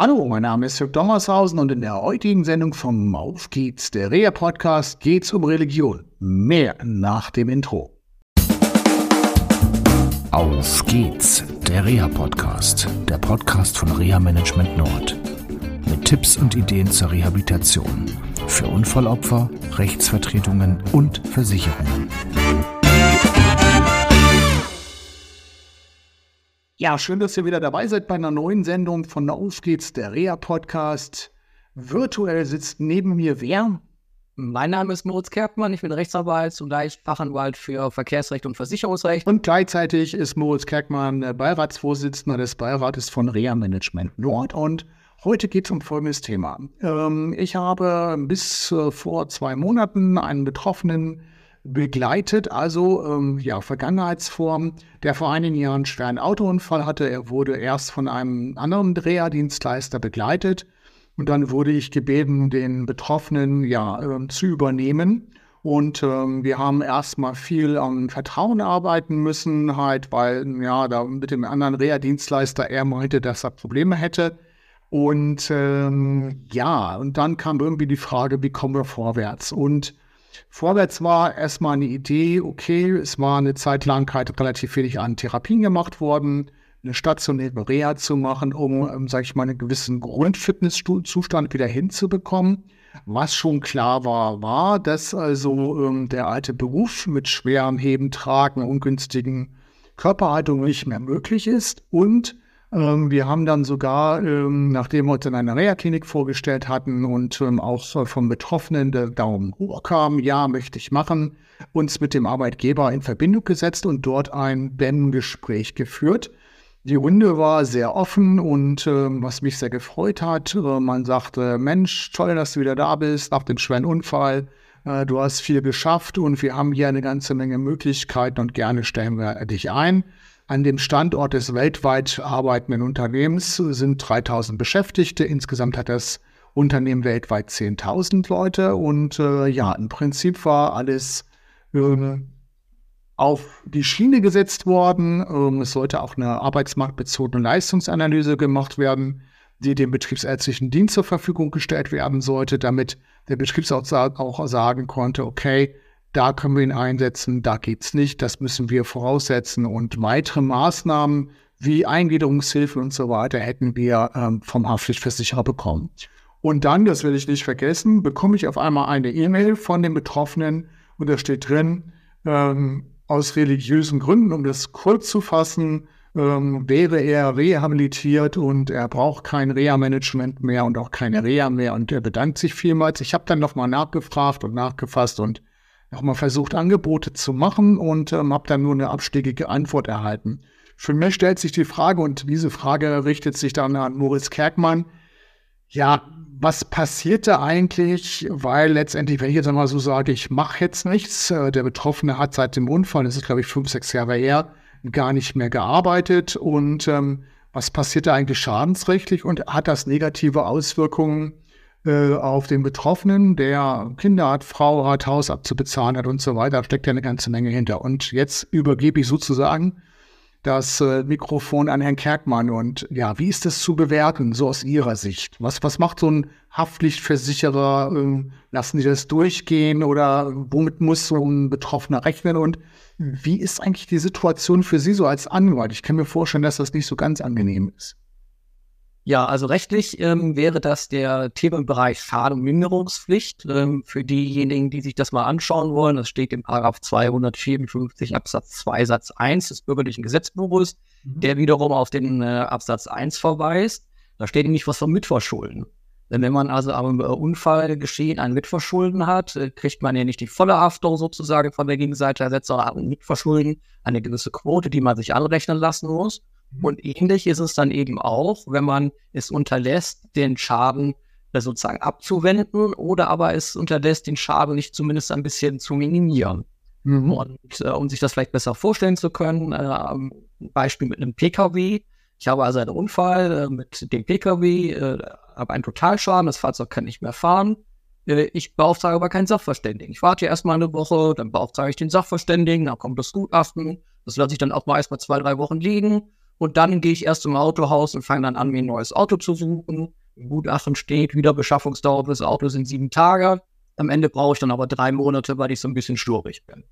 Hallo, mein Name ist Jörg Dommershausen und in der heutigen Sendung vom Auf geht's, der Rea Podcast, geht's um Religion. Mehr nach dem Intro. Auf geht's, der Rea Podcast, der Podcast von Rea Management Nord. Mit Tipps und Ideen zur Rehabilitation für Unfallopfer, Rechtsvertretungen und Versicherungen. Ja, schön, dass ihr wieder dabei seid bei einer neuen Sendung von Auf geht's, der Rea Podcast. Virtuell sitzt neben mir wer? Mein Name ist Moritz Kerkmann, ich bin Rechtsanwalt, zugleich Fachanwalt für Verkehrsrecht und Versicherungsrecht. Und gleichzeitig ist Moritz Kerkmann Beiratsvorsitzender des Beirates von Rea Management Nord. Und heute geht es um folgendes Thema. Ähm, ich habe bis äh, vor zwei Monaten einen Betroffenen begleitet, also ähm, ja, Vergangenheitsform, der vor einigen Jahren einen schweren Autounfall hatte. Er wurde erst von einem anderen Dreherdienstleister begleitet und dann wurde ich gebeten, den Betroffenen ja äh, zu übernehmen. Und ähm, wir haben erstmal viel am Vertrauen arbeiten müssen, halt, weil ja, da mit dem anderen Reha-Dienstleister er meinte, dass er Probleme hätte. Und ähm, ja, und dann kam irgendwie die Frage, wie kommen wir vorwärts? Und Vorwärts war erstmal eine Idee, okay, es war eine Zeit lang halt relativ wenig an Therapien gemacht worden, eine stationäre Reha zu machen, um, ähm, sage ich mal, einen gewissen Grundfitnesszustand wieder hinzubekommen. Was schon klar war, war, dass also ähm, der alte Beruf mit schwerem Heben, Tragen, ungünstigen Körperhaltung nicht mehr möglich ist und ähm, wir haben dann sogar, ähm, nachdem wir uns in einer Reha-Klinik vorgestellt hatten und ähm, auch vom Betroffenen der Daumen hoch kam, ja, möchte ich machen, uns mit dem Arbeitgeber in Verbindung gesetzt und dort ein BEM-Gespräch geführt. Die Runde war sehr offen und äh, was mich sehr gefreut hat, äh, man sagte, Mensch, toll, dass du wieder da bist nach dem schweren Unfall. Äh, du hast viel geschafft und wir haben hier eine ganze Menge Möglichkeiten und gerne stellen wir dich ein. An dem Standort des weltweit arbeitenden Unternehmens sind 3000 Beschäftigte. Insgesamt hat das Unternehmen weltweit 10.000 Leute. Und äh, ja, im Prinzip war alles äh, auf die Schiene gesetzt worden. Ähm, es sollte auch eine arbeitsmarktbezogene Leistungsanalyse gemacht werden, die dem betriebsärztlichen Dienst zur Verfügung gestellt werden sollte, damit der Betriebsarzt auch sagen konnte, okay, da können wir ihn einsetzen, da geht's nicht, das müssen wir voraussetzen. Und weitere Maßnahmen wie Eingliederungshilfe und so weiter hätten wir ähm, vom Haftpflichtversicherer bekommen. Und dann, das will ich nicht vergessen, bekomme ich auf einmal eine E-Mail von dem Betroffenen und da steht drin, ähm, aus religiösen Gründen, um das kurz zu fassen, ähm, wäre er rehabilitiert und er braucht kein Reha-Management mehr und auch keine Reha mehr und er bedankt sich vielmals. Ich habe dann nochmal nachgefragt und nachgefasst und nochmal versucht, Angebote zu machen und ähm, habe dann nur eine abschlägige Antwort erhalten. Für mich stellt sich die Frage, und diese Frage richtet sich dann an Moritz Kerkmann, ja, was passierte eigentlich? Weil letztendlich, wenn ich jetzt einmal so sage, ich mache jetzt nichts, äh, der Betroffene hat seit dem Unfall, das ist glaube ich fünf, sechs Jahre her, gar nicht mehr gearbeitet. Und ähm, was passierte eigentlich schadensrechtlich und hat das negative Auswirkungen äh, auf den Betroffenen, der Kinder hat, Frau hat, Haus abzubezahlen hat und so weiter, steckt ja eine ganze Menge hinter. Und jetzt übergebe ich sozusagen das äh, Mikrofon an Herrn Kerkmann. Und ja, wie ist das zu bewerten, so aus Ihrer Sicht? Was, was macht so ein Haftpflichtversicherer? Ähm, lassen Sie das durchgehen oder womit muss so ein Betroffener rechnen? Und wie ist eigentlich die Situation für Sie so als Anwalt? Ich kann mir vorstellen, dass das nicht so ganz angenehm ist. Ja, also rechtlich ähm, wäre das der Themenbereich Schadenminderungspflicht. Ähm, für diejenigen, die sich das mal anschauen wollen, das steht im Paragraph 254 Absatz 2 Satz 1 des bürgerlichen Gesetzbuches, mhm. der wiederum auf den äh, Absatz 1 verweist. Da steht nämlich was vom Mitverschulden. Denn wenn man also am äh, Unfallgeschehen ein Mitverschulden hat, äh, kriegt man ja nicht die volle Haftung sozusagen von der Gegenseite ersetzt, sondern ein Mitverschulden, eine gewisse Quote, die man sich anrechnen lassen muss. Und ähnlich ist es dann eben auch, wenn man es unterlässt, den Schaden äh, sozusagen abzuwenden oder aber es unterlässt, den Schaden nicht zumindest ein bisschen zu minimieren. Mhm. Und äh, um sich das vielleicht besser vorstellen zu können, äh, ein Beispiel mit einem Pkw. Ich habe also einen Unfall äh, mit dem Pkw, äh, habe einen Totalschaden, das Fahrzeug kann nicht mehr fahren. Äh, ich beauftrage aber keinen Sachverständigen. Ich warte erstmal eine Woche, dann beauftrage ich den Sachverständigen, dann kommt das Gutachten. Das lasse ich dann auch mal erstmal zwei, drei Wochen liegen Und dann gehe ich erst zum Autohaus und fange dann an, mir ein neues Auto zu suchen. Im Gutachten steht, wieder Beschaffungsdauer des Autos sind sieben Tage. Am Ende brauche ich dann aber drei Monate, weil ich so ein bisschen sturig bin.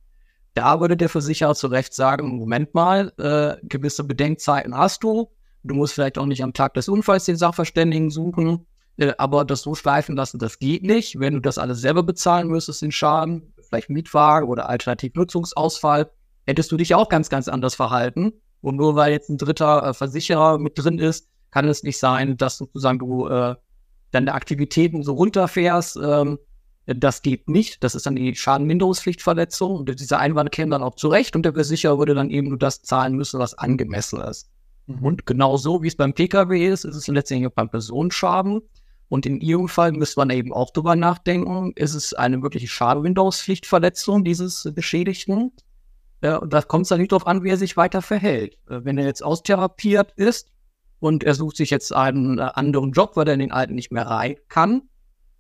Da würde der Versicherer zu Recht sagen, Moment mal, äh, gewisse Bedenkzeiten hast du. Du musst vielleicht auch nicht am Tag des Unfalls den Sachverständigen suchen. Äh, aber das so schleifen lassen, das geht nicht. Wenn du das alles selber bezahlen müsstest, den Schaden, vielleicht Mietwagen oder alternativ Nutzungsausfall, hättest du dich auch ganz, ganz anders verhalten. Und nur weil jetzt ein dritter äh, Versicherer mit drin ist, kann es nicht sein, dass sozusagen du äh, deine Aktivitäten so runterfährst. Ähm, das geht nicht. Das ist dann die Schadenminderungspflichtverletzung. Und dieser Einwand käme dann auch zurecht und der Versicherer würde dann eben nur das zahlen müssen, was angemessen ist. Mhm. Und genauso wie es beim Pkw ist, ist es letztendlich auch beim Personenschaden. Und in Ihrem Fall müsste man eben auch drüber nachdenken, ist es eine mögliche Schadenminderungspflichtverletzung dieses Beschädigten? Ja, und da kommt es dann nicht darauf an, wie er sich weiter verhält. Äh, wenn er jetzt austherapiert ist und er sucht sich jetzt einen äh, anderen Job, weil er in den alten nicht mehr rein kann,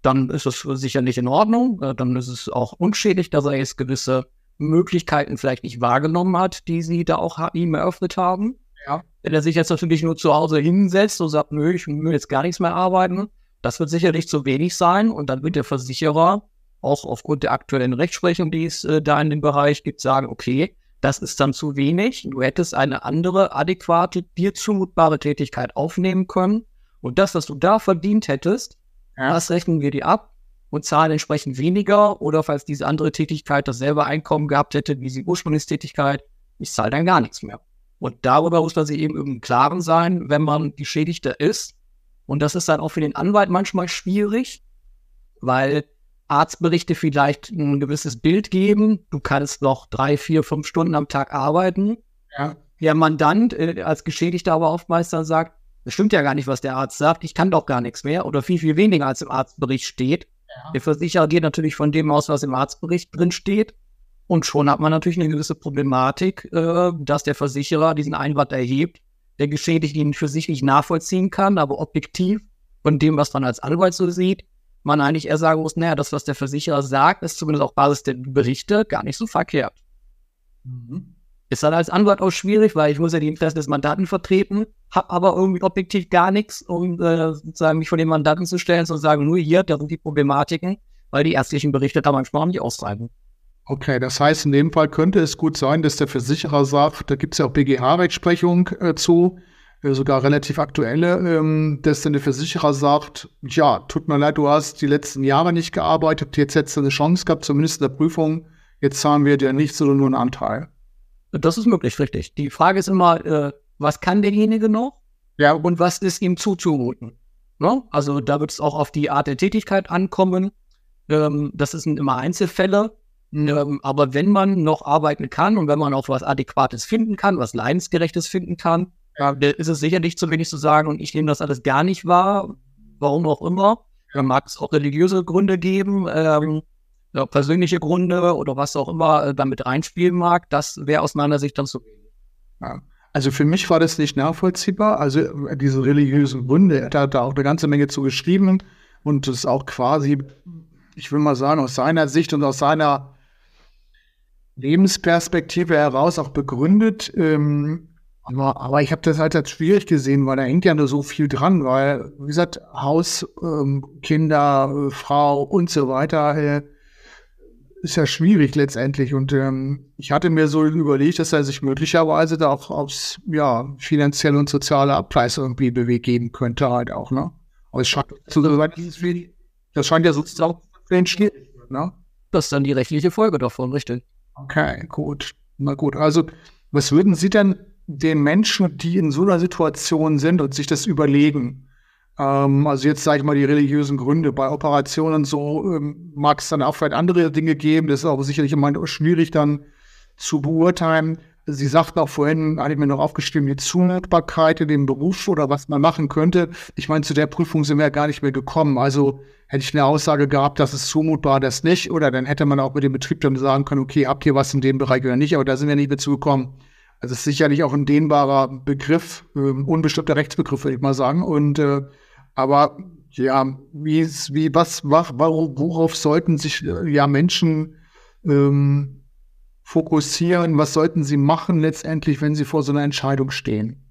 dann ist es sicherlich in Ordnung. Äh, dann ist es auch unschädlich, dass er jetzt gewisse Möglichkeiten vielleicht nicht wahrgenommen hat, die sie da auch ihm eröffnet haben. Ja. Wenn er sich jetzt natürlich nur zu Hause hinsetzt und sagt, nö, ich will jetzt gar nichts mehr arbeiten, das wird sicherlich zu wenig sein und dann wird der Versicherer auch aufgrund der aktuellen Rechtsprechung, die es äh, da in dem Bereich gibt, sagen, okay, das ist dann zu wenig. Du hättest eine andere, adäquate, dir zumutbare Tätigkeit aufnehmen können. Und das, was du da verdient hättest, ja. das rechnen wir dir ab und zahlen entsprechend weniger. Oder falls diese andere Tätigkeit dasselbe Einkommen gehabt hätte wie die Ursprungstätigkeit, ich zahle dann gar nichts mehr. Und darüber muss man sich eben im Klaren sein, wenn man Geschädigter ist, und das ist dann auch für den Anwalt manchmal schwierig, weil Arztberichte vielleicht ein gewisses Bild geben. Du kannst noch drei, vier, fünf Stunden am Tag arbeiten. Ja. Der Mandant äh, als Geschädigter aber oftmals dann sagt, das stimmt ja gar nicht, was der Arzt sagt. Ich kann doch gar nichts mehr oder viel, viel weniger als im Arztbericht steht. Ja. Der Versicherer geht natürlich von dem aus, was im Arztbericht drin steht. Und schon hat man natürlich eine gewisse Problematik, äh, dass der Versicherer diesen Einwand erhebt der Geschädigte ihn für sich nicht nachvollziehen kann, aber objektiv von dem, was man als Anwalt so sieht, man eigentlich eher sagen muss, naja, das, was der Versicherer sagt, ist zumindest auf Basis der Berichte gar nicht so verkehrt. Mhm. Ist dann als Anwalt auch schwierig, weil ich muss ja die Interessen des Mandanten vertreten, habe aber irgendwie objektiv gar nichts, um äh, sozusagen mich von dem Mandanten zu stellen und sagen, nur hier, da sind die Problematiken, weil die ärztlichen Berichte da manchmal auch nicht ausreichen. Okay, das heißt, in dem Fall könnte es gut sein, dass der Versicherer sagt, da gibt es ja auch BGH-Rechtsprechung äh, zu, sogar relativ aktuelle, ähm, dass dann der Versicherer sagt, ja, tut mir leid, du hast die letzten Jahre nicht gearbeitet, jetzt hättest du eine Chance gehabt, zumindest in der Prüfung, jetzt zahlen wir dir nichts, sondern nur einen Anteil. Das ist möglich, richtig. Die Frage ist immer, äh, was kann derjenige noch? Ja. Und was ist ihm zuzumuten? Ne? Also da wird es auch auf die Art der Tätigkeit ankommen. Ähm, das sind immer Einzelfälle. Ähm, aber wenn man noch arbeiten kann und wenn man auch was Adäquates finden kann, was Leidensgerechtes finden kann, ja, ist es sicherlich zu wenig zu sagen und ich nehme das alles gar nicht wahr, warum auch immer. Da mag es auch religiöse Gründe geben, ähm, persönliche Gründe oder was auch immer äh, damit reinspielen mag. Das wäre aus meiner Sicht dann zu wenig. Ja. Also für mich war das nicht nachvollziehbar. Also äh, diese religiösen Gründe, er hat da auch eine ganze Menge zu geschrieben und das auch quasi, ich will mal sagen, aus seiner Sicht und aus seiner Lebensperspektive heraus auch begründet. Ähm, aber, aber ich habe das halt als schwierig gesehen, weil da hängt ja nur so viel dran, weil, wie gesagt, Haus, ähm, Kinder, äh, Frau und so weiter äh, ist ja schwierig letztendlich. Und ähm, ich hatte mir so überlegt, dass er sich möglicherweise da auch aufs ja, finanzielle und soziale Abpreis irgendwie bewegen könnte, halt auch, ne? Aber es scheint, das scheint ja sozusagen schwierig, ne? Das ist dann die rechtliche Folge davon, richtig? Okay, gut. Na gut. Also, was würden Sie denn den Menschen, die in so einer Situation sind und sich das überlegen, ähm, also jetzt sage ich mal die religiösen Gründe, bei Operationen so ähm, mag es dann auch vielleicht andere Dinge geben, das ist aber sicherlich immer schwierig dann zu beurteilen. Sie sagten auch vorhin, hatte ich mir noch aufgeschrieben, die Zumutbarkeit in dem Beruf oder was man machen könnte. Ich meine, zu der Prüfung sind wir ja gar nicht mehr gekommen. Also hätte ich eine Aussage gehabt, das ist zumutbar, das nicht, oder dann hätte man auch mit dem Betrieb dann sagen können, okay, habt ihr was in dem Bereich oder nicht, aber da sind wir nicht mehr zugekommen. Also es ist sicherlich auch ein dehnbarer Begriff, äh, unbestimmter Rechtsbegriff, würde ich mal sagen. Und äh, aber ja, wie, wie was, warum, worauf sollten sich äh, ja Menschen ähm, fokussieren? Was sollten sie machen letztendlich, wenn sie vor so einer Entscheidung stehen?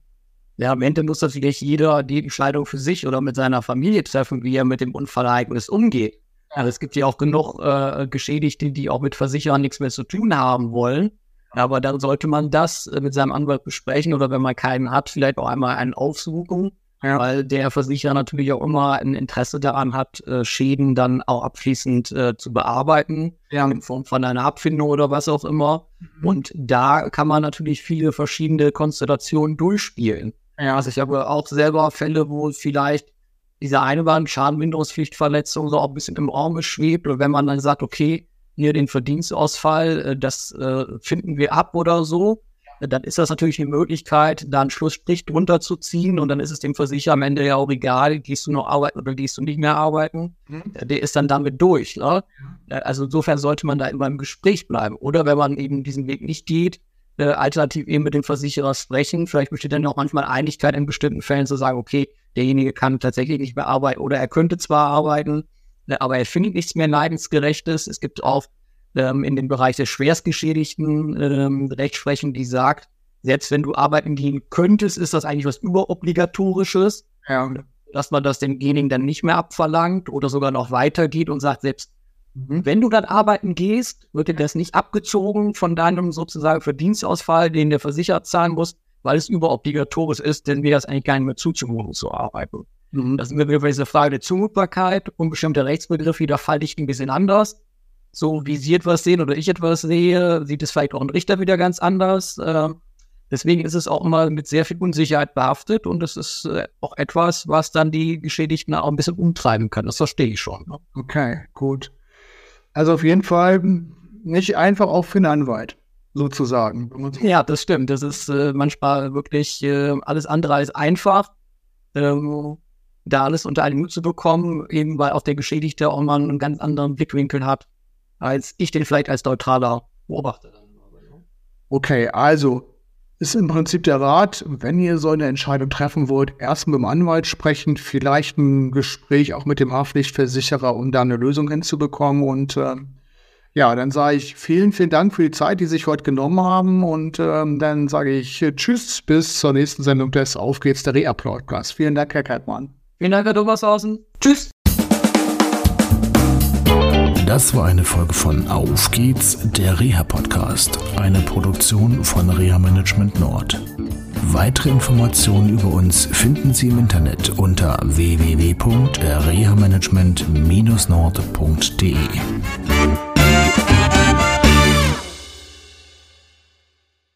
Ja, am Ende muss natürlich jeder die Entscheidung für sich oder mit seiner Familie treffen, wie er mit dem Unfallereignis umgeht. Also es gibt ja auch genug äh, Geschädigte, die auch mit Versicherern nichts mehr zu tun haben wollen. Aber dann sollte man das äh, mit seinem Anwalt besprechen oder wenn man keinen hat, vielleicht auch einmal einen aufsuchen, ja. weil der Versicherer natürlich auch immer ein Interesse daran hat, äh, Schäden dann auch abschließend äh, zu bearbeiten, ja. in Form von einer Abfindung oder was auch immer. Mhm. Und da kann man natürlich viele verschiedene Konstellationen durchspielen. Ja. Also ich habe auch selber Fälle, wo vielleicht diese eine war eine Schadenminderungspflichtverletzung so auch ein bisschen im Raum geschwebt. Und wenn man dann sagt, okay, hier den Verdienstausfall, äh, das äh, finden wir ab oder so, dann ist das natürlich eine Möglichkeit, da einen Schlussstrich drunter zu ziehen und dann ist es dem Versicherer am Ende ja auch egal, gehst du noch arbeiten oder gehst du nicht mehr arbeiten. Mhm. Der ist dann damit durch. Ne? Also insofern sollte man da immer im Gespräch bleiben. Oder wenn man eben diesen Weg nicht geht, äh, alternativ eben mit dem Versicherer sprechen. Vielleicht besteht dann auch manchmal Einigkeit in bestimmten Fällen zu sagen, okay, derjenige kann tatsächlich nicht mehr arbeiten oder er könnte zwar arbeiten, aber er findet nichts mehr Leidensgerechtes. Es gibt auch ähm, in dem Bereich der Schwerstgeschädigten ähm, Rechtsprechung, die sagt, selbst wenn du arbeiten gehen könntest, ist das eigentlich was Überobligatorisches. Ja. Dass man das demjenigen dann nicht mehr abverlangt oder sogar noch weitergeht und sagt, selbst mhm. wenn du dann arbeiten gehst, wird dir das nicht abgezogen von deinem sozusagen Verdienstausfall, den der Versicherer zahlen muss, weil es überobligatorisch ist, denn wir das eigentlich gar nicht mehr zuzumuten zu arbeiten. Mhm. Das sind wir wieder bei dieser Frage der Zumutbarkeit und bestimmte Rechtsbegriffe, da falle ich ein bisschen anders. So wie Sie etwas sehen oder ich etwas sehe, sieht es vielleicht auch ein Richter wieder ganz anders. Äh, deswegen ist es auch immer mit sehr viel Unsicherheit behaftet und es ist äh, auch etwas, was dann die Geschädigten auch ein bisschen umtreiben kann. Das verstehe ich schon. Ne? Okay, gut. Also auf jeden Fall nicht einfach auch für einen Anwalt sozusagen. Ja, das stimmt. Das ist äh, manchmal wirklich äh, alles andere als einfach, ähm, da alles unter einen Hut zu bekommen, eben weil auch der Geschädigte auch mal einen ganz anderen Blickwinkel hat, als ich den vielleicht als neutraler Beobachter dann habe. Okay, also ist im Prinzip der Rat, wenn ihr so eine Entscheidung treffen wollt, erst mit dem Anwalt sprechen, vielleicht ein Gespräch auch mit dem Haftpflichtversicherer, um da eine Lösung hinzubekommen und äh, ja, dann sage ich vielen, vielen Dank für die Zeit, die Sie sich heute genommen haben. Und ähm, dann sage ich äh, Tschüss bis zur nächsten Sendung des Auf geht's der Reha-Podcast. Vielen Dank, Herr Kaltmann. Vielen Dank, Herr Thomasausen. Tschüss. Das war eine Folge von Auf geht's, der Reha-Podcast. Eine Produktion von Reha Management Nord. Weitere Informationen über uns finden Sie im Internet unter www.rehamanagement-nord.de.